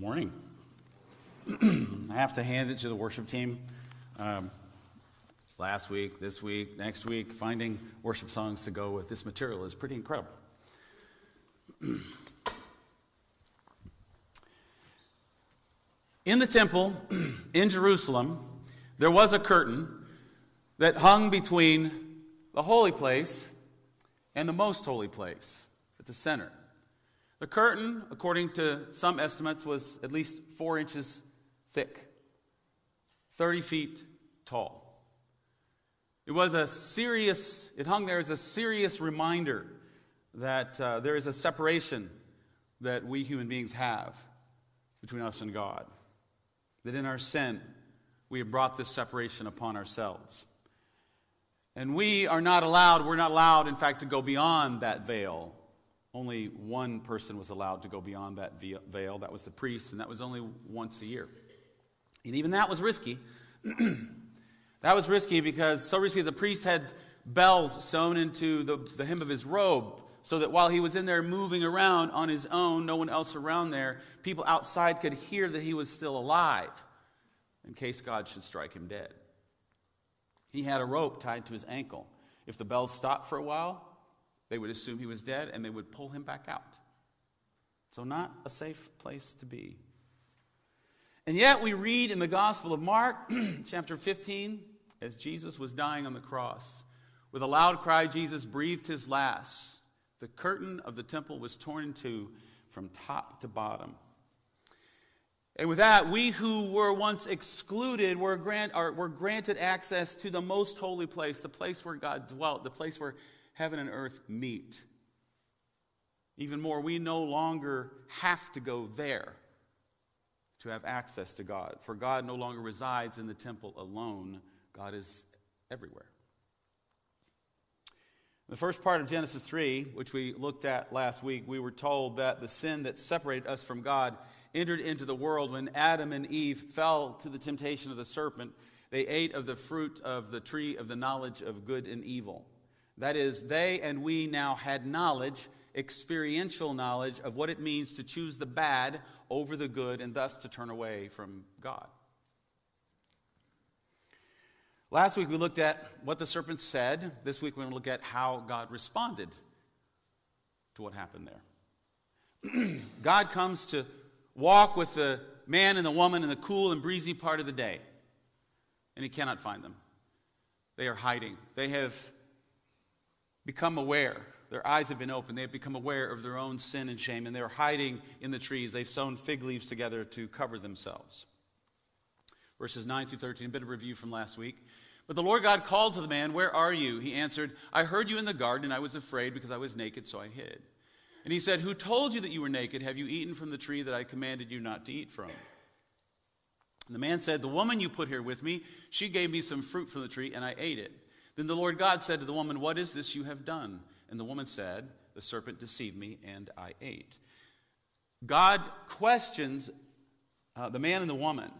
Morning. I have to hand it to the worship team. Um, last week, this week, next week, finding worship songs to go with this material is pretty incredible. in the temple in Jerusalem, there was a curtain that hung between the holy place and the most holy place at the center. The curtain, according to some estimates, was at least four inches thick, 30 feet tall. It was a serious, it hung there as a serious reminder that uh, there is a separation that we human beings have between us and God. That in our sin, we have brought this separation upon ourselves. And we are not allowed, we're not allowed, in fact, to go beyond that veil only one person was allowed to go beyond that veil. That was the priest, and that was only once a year. And even that was risky. that was risky because, so risky, the priest had bells sewn into the, the hem of his robe so that while he was in there moving around on his own, no one else around there, people outside could hear that he was still alive in case God should strike him dead. He had a rope tied to his ankle. If the bells stopped for a while, they would assume he was dead and they would pull him back out. So, not a safe place to be. And yet, we read in the Gospel of Mark, chapter 15, as Jesus was dying on the cross, with a loud cry, Jesus breathed his last. The curtain of the temple was torn in two from top to bottom. And with that, we who were once excluded were, grant, were granted access to the most holy place, the place where God dwelt, the place where heaven and earth meet. Even more, we no longer have to go there to have access to God, for God no longer resides in the temple alone, God is everywhere. In the first part of Genesis 3, which we looked at last week, we were told that the sin that separated us from God entered into the world when Adam and Eve fell to the temptation of the serpent. They ate of the fruit of the tree of the knowledge of good and evil. That is, they and we now had knowledge, experiential knowledge of what it means to choose the bad over the good and thus to turn away from God. Last week we looked at what the serpent said. This week we're going to look at how God responded to what happened there. God comes to walk with the man and the woman in the cool and breezy part of the day, and he cannot find them. They are hiding. They have become aware. Their eyes have been opened. They have become aware of their own sin and shame, and they're hiding in the trees. They've sewn fig leaves together to cover themselves. Verses 9 through 13, a bit of review from last week. But the Lord God called to the man, Where are you? He answered, I heard you in the garden, and I was afraid because I was naked, so I hid. And he said, Who told you that you were naked? Have you eaten from the tree that I commanded you not to eat from? And the man said, The woman you put here with me, she gave me some fruit from the tree, and I ate it. Then the Lord God said to the woman, What is this you have done? And the woman said, The serpent deceived me, and I ate. God questions uh, the man and the woman,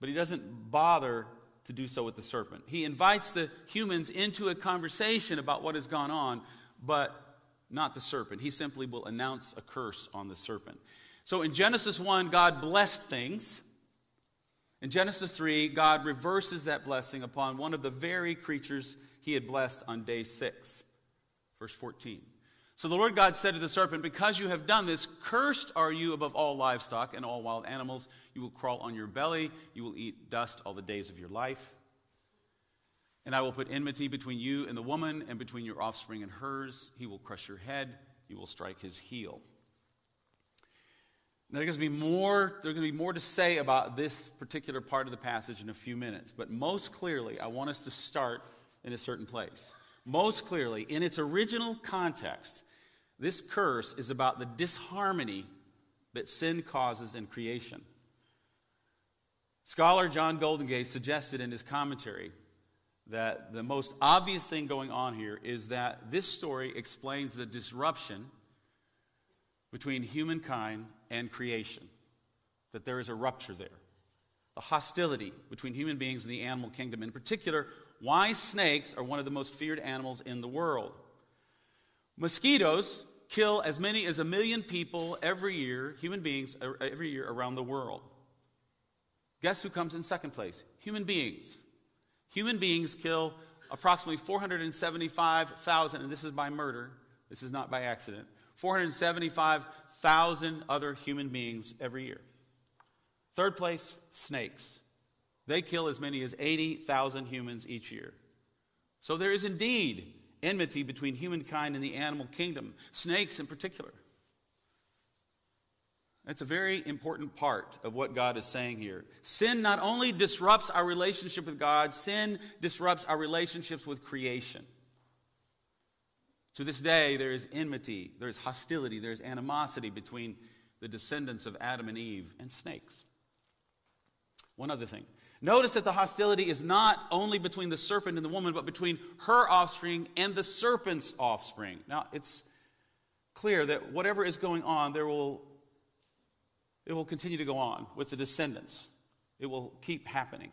but he doesn't bother to do so with the serpent. He invites the humans into a conversation about what has gone on, but not the serpent. He simply will announce a curse on the serpent. So in Genesis 1, God blessed things. In Genesis 3, God reverses that blessing upon one of the very creatures he had blessed on day 6. Verse 14. So the Lord God said to the serpent, Because you have done this, cursed are you above all livestock and all wild animals. You will crawl on your belly, you will eat dust all the days of your life. And I will put enmity between you and the woman, and between your offspring and hers. He will crush your head, you will strike his heel. There's going to be more, there's going to be more to say about this particular part of the passage in a few minutes, but most clearly, I want us to start in a certain place. Most clearly, in its original context, this curse is about the disharmony that sin causes in creation. Scholar John Goldingay suggested in his commentary that the most obvious thing going on here is that this story explains the disruption between humankind and creation, that there is a rupture there. The hostility between human beings and the animal kingdom. In particular, why snakes are one of the most feared animals in the world. Mosquitoes kill as many as a million people every year, human beings, uh, every year around the world. Guess who comes in second place? Human beings. Human beings kill approximately 475,000, and this is by murder, this is not by accident, 475,000 other human beings every year. Third place, snakes. They kill as many as 80,000 humans each year. So there is indeed enmity between humankind and the animal kingdom, snakes in particular. That's a very important part of what God is saying here. Sin not only disrupts our relationship with God, sin disrupts our relationships with creation. To this day, there is enmity, there is hostility, there is animosity between the descendants of Adam and Eve and snakes. One other thing. Notice that the hostility is not only between the serpent and the woman, but between her offspring and the serpent's offspring. Now, it's clear that whatever is going on, there will, it will continue to go on with the descendants. It will keep happening.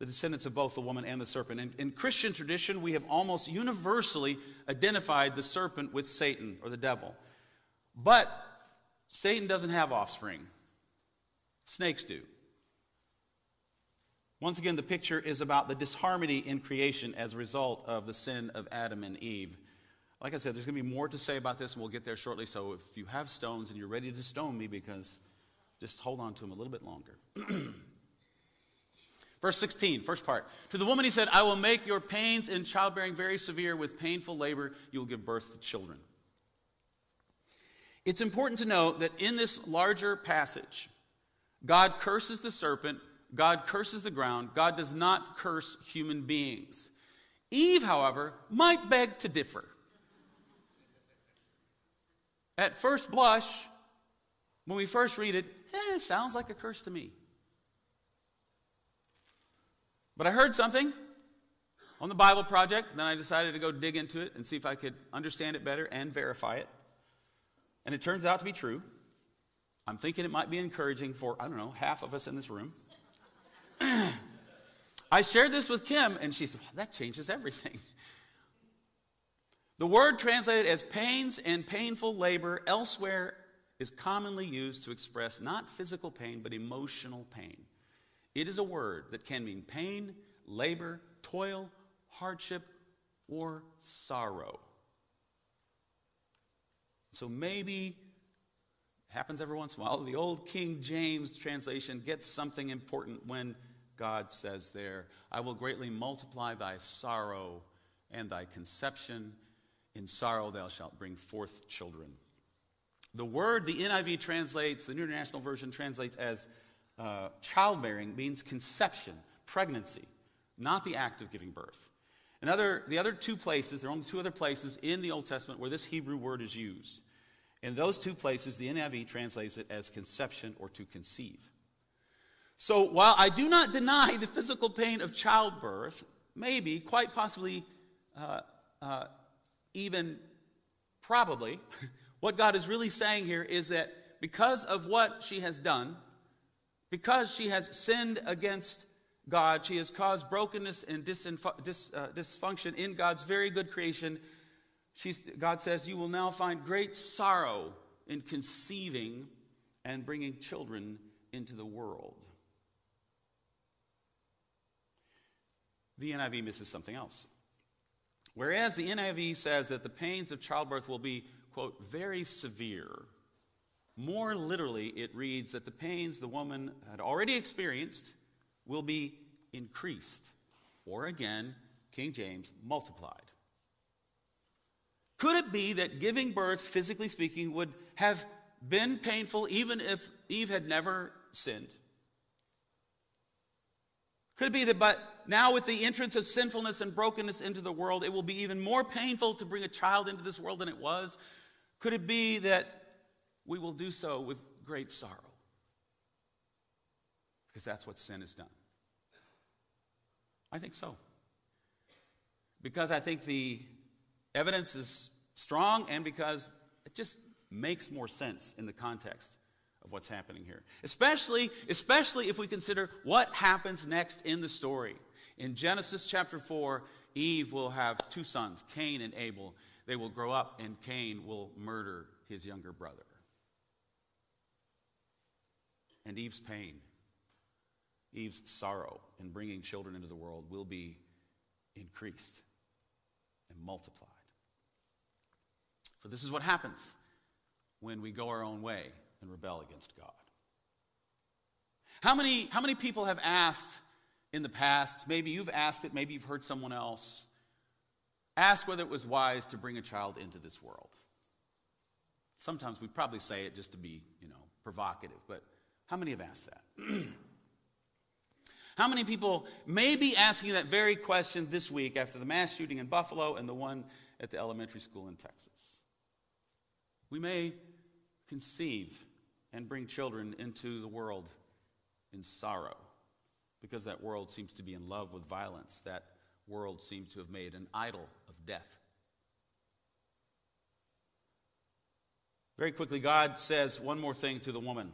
The descendants of both the woman and the serpent. In, in Christian tradition, we have almost universally identified the serpent with Satan or the devil. But Satan doesn't have offspring, snakes do. Once again, the picture is about the disharmony in creation as a result of the sin of Adam and Eve. Like I said, there's going to be more to say about this, and we'll get there shortly. So if you have stones and you're ready to stone me, because just hold on to them a little bit longer. Verse 16, first part. To the woman he said, I will make your pains in childbearing very severe. With painful labor, you will give birth to children. It's important to note that in this larger passage, God curses the serpent God curses the ground. God does not curse human beings. Eve, however, might beg to differ. At first blush, when we first read it, eh, it sounds like a curse to me. But I heard something on the Bible Project, then I decided to go dig into it and see if I could understand it better and verify it. And it turns out to be true. I'm thinking it might be encouraging for, I don't know, half of us in this room. I shared this with Kim, and she said, well, That changes everything. The word translated as pains and painful labor elsewhere is commonly used to express not physical pain, but emotional pain. It is a word that can mean pain, labor, toil, hardship, or sorrow. So maybe happens every once in a while. The old King James translation gets something important when God says there, I will greatly multiply thy sorrow and thy conception. In sorrow thou shalt bring forth children. The word the NIV translates, the New International Version translates as uh, childbearing, means conception, pregnancy, not the act of giving birth. Another, the other two places, there are only two other places in the Old Testament where this Hebrew word is used. In those two places, the NIV translates it as conception or to conceive. So while I do not deny the physical pain of childbirth, maybe, quite possibly, uh, uh, even probably, what God is really saying here is that because of what she has done, because she has sinned against God, she has caused brokenness and uh, dysfunction in God's very good creation. She's, God says, You will now find great sorrow in conceiving and bringing children into the world. the NIV misses something else. Whereas the NIV says that the pains of childbirth will be, quote, very severe, more literally, it reads that the pains the woman had already experienced will be increased, or again, King James, multiplied. Could it be that giving birth, physically speaking, would have been painful even if Eve had never sinned? Could it be that, but now with the entrance of sinfulness and brokenness into the world, it will be even more painful to bring a child into this world than it was? Could it be that we will do so with great sorrow? Because that's what sin has done. I think so. Because I think the evidence is strong and because it just makes more sense in the context of what's happening here. Especially, especially if we consider what happens next in the story. In Genesis chapter 4, Eve will have two sons, Cain and Abel. they will grow up and Cain will murder his younger brother. And Eve's pain, Eve's sorrow in bringing children into the world will be increased and multiplied. For this is what happens when we go our own way and rebel against God. How many, how many people have asked in the past, maybe you've asked it, maybe you've heard someone else, ask whether it was wise to bring a child into this world? Sometimes we probably say it just to be, you know, provocative, but how many have asked that? How many people may be asking that very question this week after the mass shooting in Buffalo and the one at the elementary school in Texas? We may conceive and bring children into the world in sorrow because that world seems to be in love with violence. That world seems to have made an idol of death. Very quickly, God says one more thing to the woman.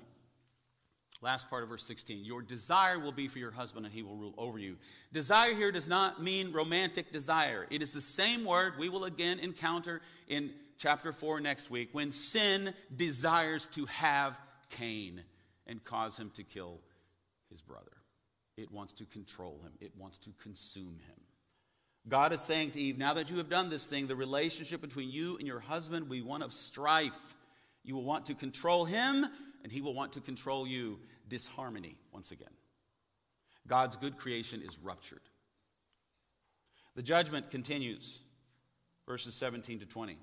Last part of verse 16. Your desire will be for your husband, and he will rule over you. Desire here does not mean romantic desire. It is the same word we will again encounter in chapter 4 next week when sin desires to have Cain and cause him to kill his brother. It wants to control him, it wants to consume him. God is saying to Eve, now that you have done this thing, the relationship between you and your husband will be one of strife. You will want to control him, and he will want to control you. Disharmony, once again. God's good creation is ruptured. The judgment continues, verses 17 to 20.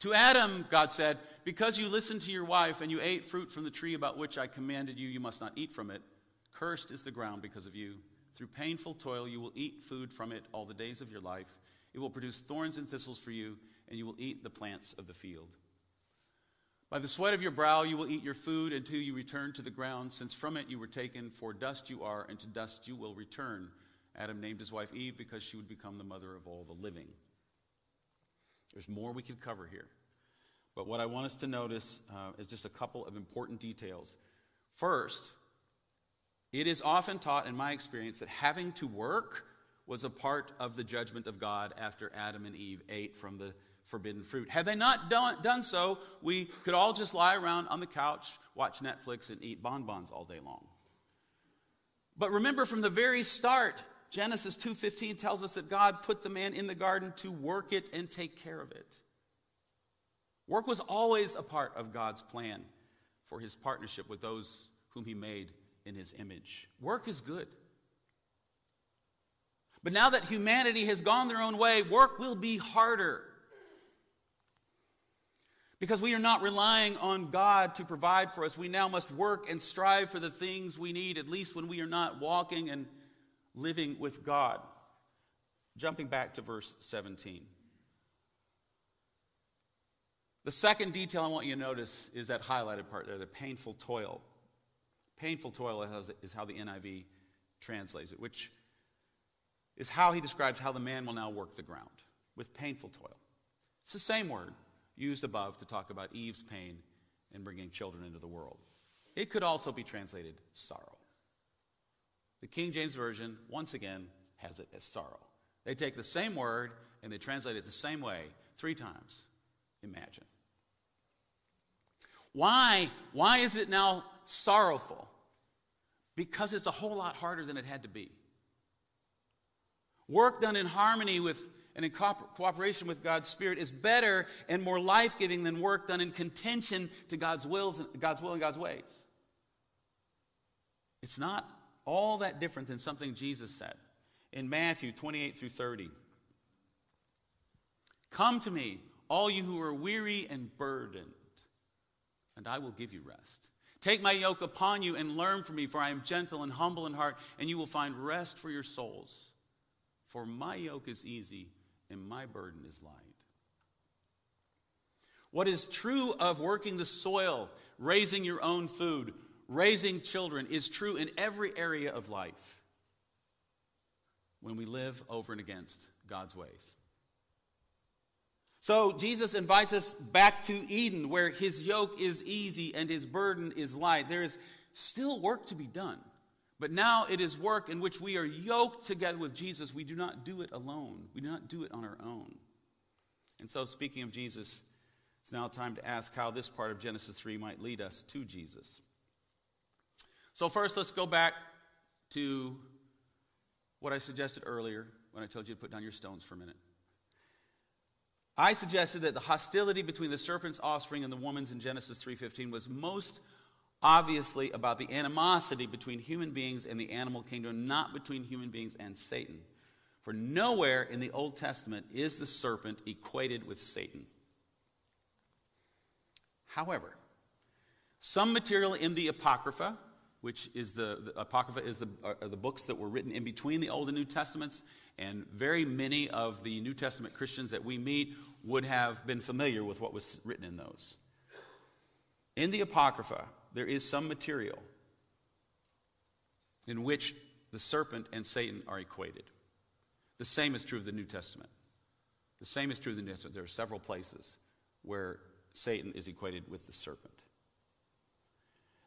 To Adam, God said, Because you listened to your wife and you ate fruit from the tree about which I commanded you, you must not eat from it. Cursed is the ground because of you. Through painful toil, you will eat food from it all the days of your life. It will produce thorns and thistles for you, and you will eat the plants of the field. By the sweat of your brow, you will eat your food until you return to the ground, since from it you were taken, for dust you are, and to dust you will return. Adam named his wife Eve because she would become the mother of all the living. There's more we could cover here. But what I want us to notice uh, is just a couple of important details. First, it is often taught, in my experience, that having to work was a part of the judgment of God after Adam and Eve ate from the forbidden fruit. Had they not done, done so, we could all just lie around on the couch, watch Netflix, and eat bonbons all day long. But remember from the very start, Genesis 2:15 tells us that God put the man in the garden to work it and take care of it. Work was always a part of God's plan for his partnership with those whom he made in his image. Work is good. But now that humanity has gone their own way, work will be harder. Because we are not relying on God to provide for us. We now must work and strive for the things we need, at least when we are not walking and living with God. Jumping back to verse 17. The second detail I want you to notice is that highlighted part there the painful toil. Painful toil is how the NIV translates it, which is how he describes how the man will now work the ground with painful toil. It's the same word used above to talk about Eve's pain in bringing children into the world. It could also be translated sorrow. The King James Version, once again, has it as sorrow. They take the same word and they translate it the same way three times. Imagine. Why? Why is it now sorrowful? Because it's a whole lot harder than it had to be. Work done in harmony with and in cooperation with God's Spirit is better and more life giving than work done in contention to God's, wills, God's will and God's ways. It's not all that different than something Jesus said in Matthew 28 through 30. Come to me, all you who are weary and burdened, and I will give you rest. Take my yoke upon you and learn from me, for I am gentle and humble in heart, and you will find rest for your souls. For my yoke is easy and my burden is light. What is true of working the soil, raising your own food, raising children is true in every area of life when we live over and against God's ways. So Jesus invites us back to Eden, where his yoke is easy and his burden is light. There is still work to be done. But now it is work in which we are yoked together with Jesus. We do not do it alone, we do not do it on our own. And so, speaking of Jesus, it's now time to ask how this part of Genesis 3 might lead us to Jesus. So, first, let's go back to what I suggested earlier when I told you to put down your stones for a minute. I suggested that the hostility between the serpent's offspring and the woman's in Genesis 3:15 was most obviously about the animosity between human beings and the animal kingdom, not between human beings and Satan. For nowhere in the Old Testament is the serpent equated with Satan. However, some material in the Apocrypha, which is the, the Apocrypha is the, uh, the books that were written in between the Old and New Testaments, and very many of the New Testament Christians that we meet would have been familiar with what was written in those. In the Apocrypha, there is some material in which the serpent and Satan are equated. The same is true of the New Testament. The same is true of the New Testament. There are several places where Satan is equated with the serpent.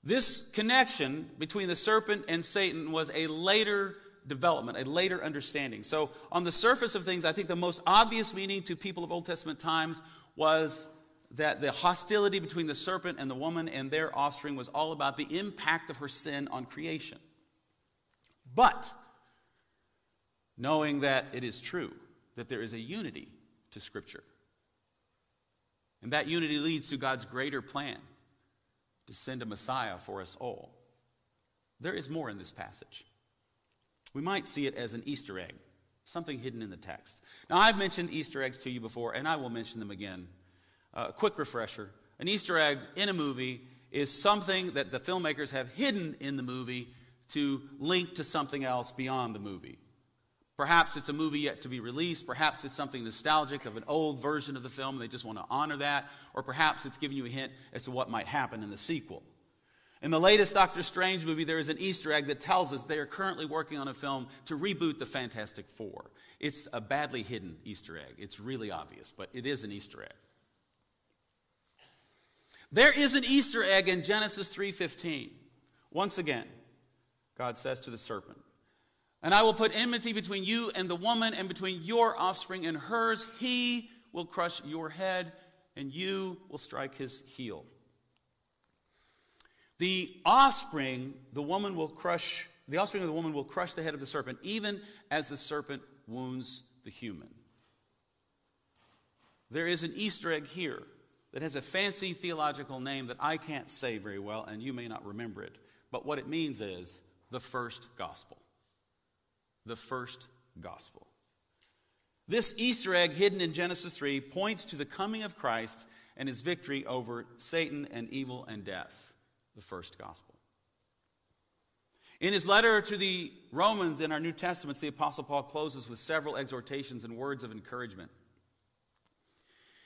This connection between the serpent and Satan was a later development, a later understanding. So, on the surface of things, I think the most obvious meaning to people of Old Testament times was that the hostility between the serpent and the woman and their offspring was all about the impact of her sin on creation. But, knowing that it is true that there is a unity to Scripture, and that unity leads to God's greater plan to send a Messiah for us all. There is more in this passage. We might see it as an Easter egg, something hidden in the text. Now, I've mentioned Easter eggs to you before, and I will mention them again. Uh, a quick refresher an Easter egg in a movie is something that the filmmakers have hidden in the movie to link to something else beyond the movie. Perhaps it's a movie yet to be released. Perhaps it's something nostalgic of an old version of the film and they just want to honor that. Or perhaps it's giving you a hint as to what might happen in the sequel. In the latest Doctor Strange movie, there is an Easter egg that tells us they are currently working on a film to reboot the Fantastic Four. It's a badly hidden Easter egg. It's really obvious, but it is an Easter egg. There is an Easter egg in Genesis 3:15. Once again, God says to the serpent, and I will put enmity between you and the woman, and between your offspring and hers. He will crush your head, and you will strike his heel. The offspring, the woman will crush, the offspring of the woman will crush the head of the serpent, even as the serpent wounds the human. There is an Easter egg here that has a fancy theological name that I can't say very well, and you may not remember it. But what it means is the first gospel the first gospel. This Easter egg hidden in Genesis 3 points to the coming of Christ and his victory over Satan and evil and death, the first gospel. In his letter to the Romans in our New Testaments, the Apostle Paul closes with several exhortations and words of encouragement.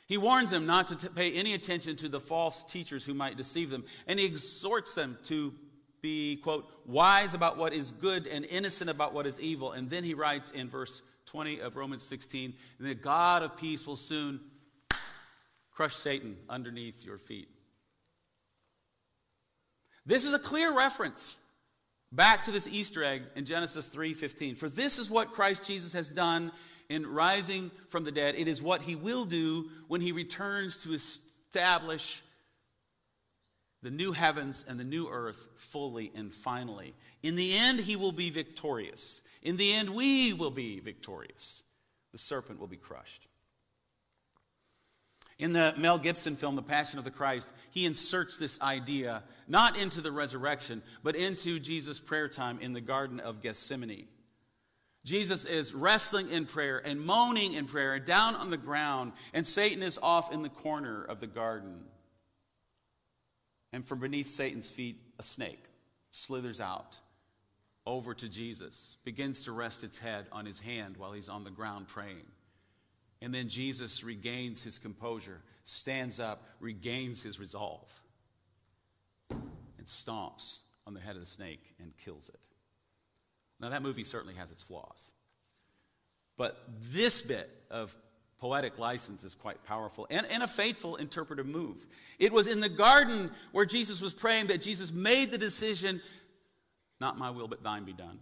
He warns them not to t- pay any attention to the false teachers who might deceive them, and he exhorts them to be, quote, wise about what is good and innocent about what is evil. And then he writes in verse 20 of Romans 16, and the God of peace will soon crush Satan underneath your feet. This is a clear reference back to this Easter egg in Genesis 3:15. For this is what Christ Jesus has done in rising from the dead. It is what he will do when he returns to establish the new heavens and the new earth fully and finally. In the end, he will be victorious. In the end, we will be victorious. The serpent will be crushed. In the Mel Gibson film, The Passion of the Christ, he inserts this idea not into the resurrection, but into Jesus' prayer time in the Garden of Gethsemane. Jesus is wrestling in prayer and moaning in prayer and down on the ground, and Satan is off in the corner of the garden. And from beneath Satan's feet, a snake slithers out over to Jesus, begins to rest its head on his hand while he's on the ground praying. And then Jesus regains his composure, stands up, regains his resolve, and stomps on the head of the snake and kills it. Now, that movie certainly has its flaws. But this bit of poetic license is quite powerful and, and a faithful interpretive move. It was in the garden where Jesus was praying that Jesus made the decision, not my will, but thine be done.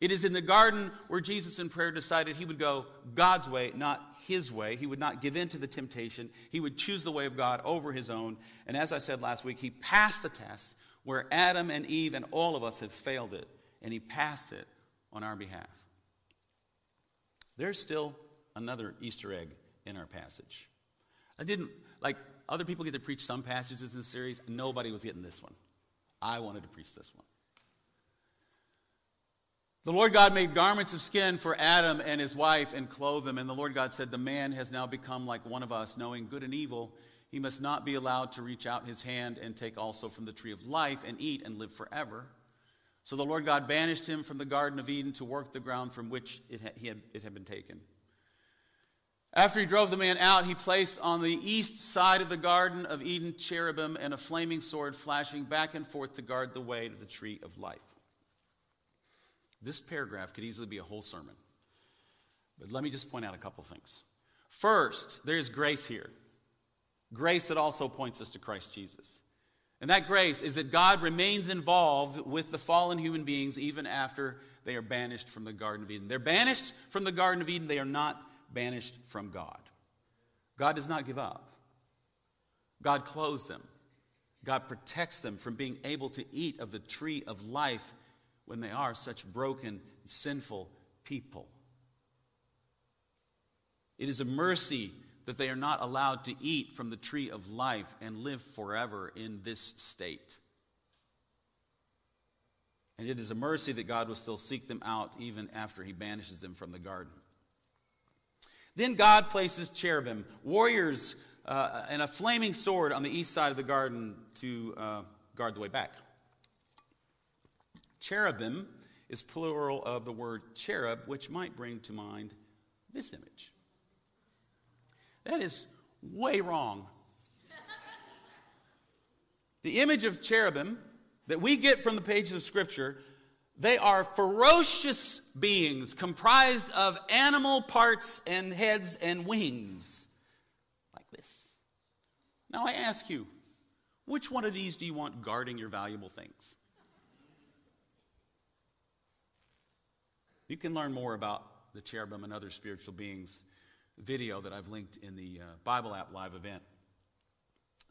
It is in the garden where Jesus in prayer decided he would go God's way, not his way. He would not give in to the temptation. He would choose the way of God over his own. And as I said last week, he passed the test where Adam and Eve and all of us have failed it, and he passed it on our behalf. There's still another Easter egg in our passage. I didn't, like, other people get to preach some passages in the series. Nobody was getting this one. I wanted to preach this one. The Lord God made garments of skin for Adam and his wife and clothed them. And the Lord God said, The man has now become like one of us, knowing good and evil. He must not be allowed to reach out his hand and take also from the tree of life and eat and live forever. So the Lord God banished him from the Garden of Eden to work the ground from which it had, had, it had been taken. After he drove the man out, he placed on the east side of the Garden of Eden cherubim and a flaming sword flashing back and forth to guard the way to the tree of life. This paragraph could easily be a whole sermon. But let me just point out a couple things. First, there is grace here. Grace that also points us to Christ Jesus. And that grace is that God remains involved with the fallen human beings even after they are banished from the Garden of Eden. They're banished from the Garden of Eden, they are not banished from God. God does not give up. God clothes them. God protects them from being able to eat of the tree of life when they are such broken, sinful people. It is a mercy that they are not allowed to eat from the tree of life and live forever in this state. And it is a mercy that God will still seek them out even after he banishes them from the garden. Then God places cherubim, warriors, uh, and a flaming sword on the east side of the garden to uh, guard the way back. Cherubim is plural of the word cherub, which might bring to mind this image. That is way wrong. the image of cherubim that we get from the pages of Scripture, they are ferocious beings comprised of animal parts and heads and wings, like this. Now I ask you, which one of these do you want guarding your valuable things? You can learn more about the cherubim and other spiritual beings video that I've linked in the uh, Bible app live event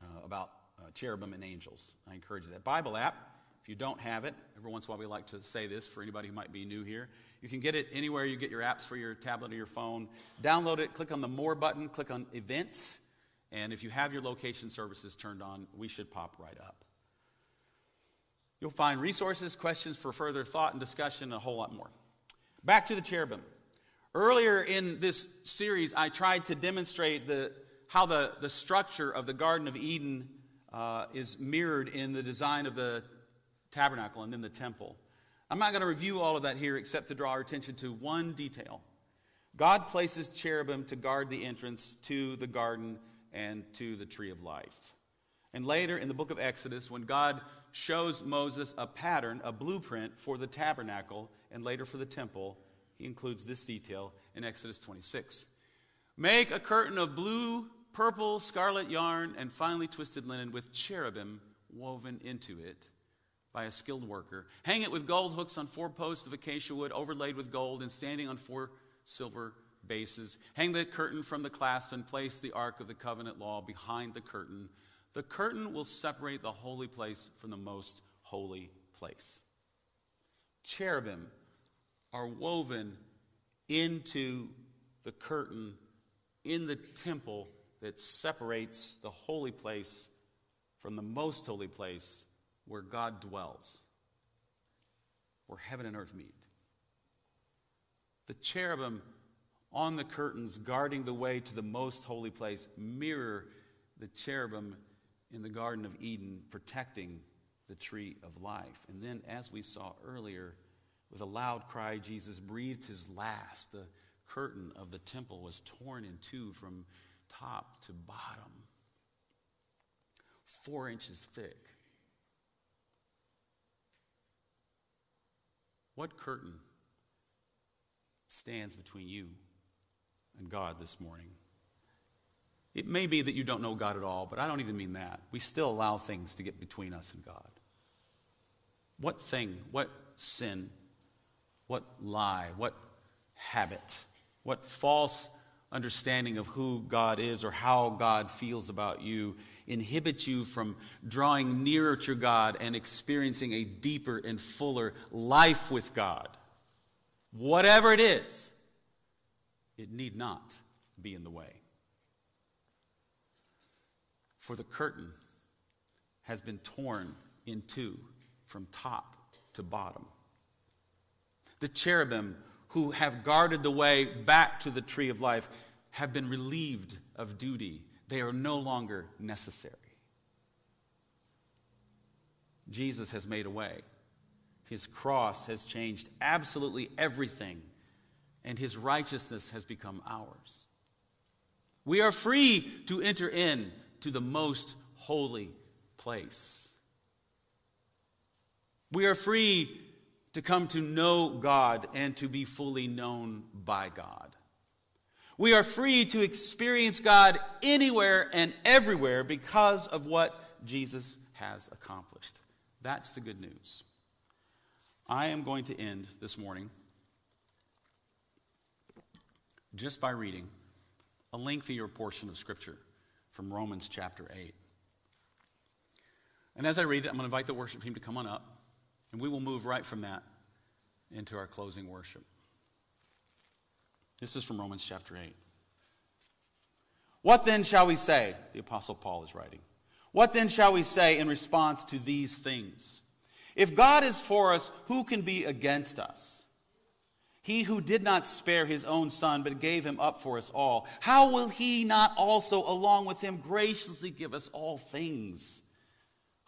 uh, about uh, cherubim and angels. I encourage you that Bible app. If you don't have it, every once in a while we like to say this for anybody who might be new here. You can get it anywhere you get your apps for your tablet or your phone. Download it, click on the More button, click on Events, and if you have your location services turned on, we should pop right up. You'll find resources, questions for further thought and discussion, and a whole lot more. Back to the cherubim. Earlier in this series, I tried to demonstrate the, how the, the structure of the Garden of Eden uh, is mirrored in the design of the tabernacle and then the temple. I'm not going to review all of that here except to draw our attention to one detail. God places cherubim to guard the entrance to the garden and to the tree of life. And later in the book of Exodus, when God shows Moses a pattern, a blueprint for the tabernacle and later for the temple. He includes this detail in Exodus 26. Make a curtain of blue, purple, scarlet yarn, and finely twisted linen with cherubim woven into it by a skilled worker. Hang it with gold hooks on four posts of acacia wood overlaid with gold and standing on four silver bases. Hang the curtain from the clasp and place the ark of the covenant law behind the curtain the curtain will separate the holy place from the most holy place. Cherubim are woven into the curtain in the temple that separates the holy place from the most holy place where God dwells, where heaven and earth meet. The cherubim on the curtains guarding the way to the most holy place mirror the cherubim in the Garden of Eden protecting the tree of life. And then, as we saw earlier, with a loud cry, Jesus breathed his last. The curtain of the temple was torn in two from top to bottom, four inches thick. What curtain stands between you and God this morning? It may be that you don't know God at all, but I don't even mean that. We still allow things to get between us and God. What thing, what sin, what lie, what habit, what false understanding of who God is or how God feels about you inhibits you from drawing nearer to God and experiencing a deeper and fuller life with God. Whatever it is, it need not be in the way. For the curtain has been torn in two from top to bottom. The cherubim who have guarded the way back to the tree of life have been relieved of duty. They are no longer necessary. Jesus has made a way. His cross has changed absolutely everything, and his righteousness has become ours. We are free to enter in to the most holy place. We are free to come to know God and to be fully known by God. We are free to experience God anywhere and everywhere because of what Jesus has accomplished. That's the good news. I am going to end this morning just by reading a lengthier portion of Scripture from Romans chapter 8. And as I read it, I'm going to invite the worship team to come on up, and we will move right from that into our closing worship. This is from Romans chapter 8. What then shall we say? The Apostle Paul is writing. What then shall we say in response to these things? If God is for us, who can be against us? He who did not spare his own son, but gave him up for us all, how will he not also, along with him, graciously give us all things?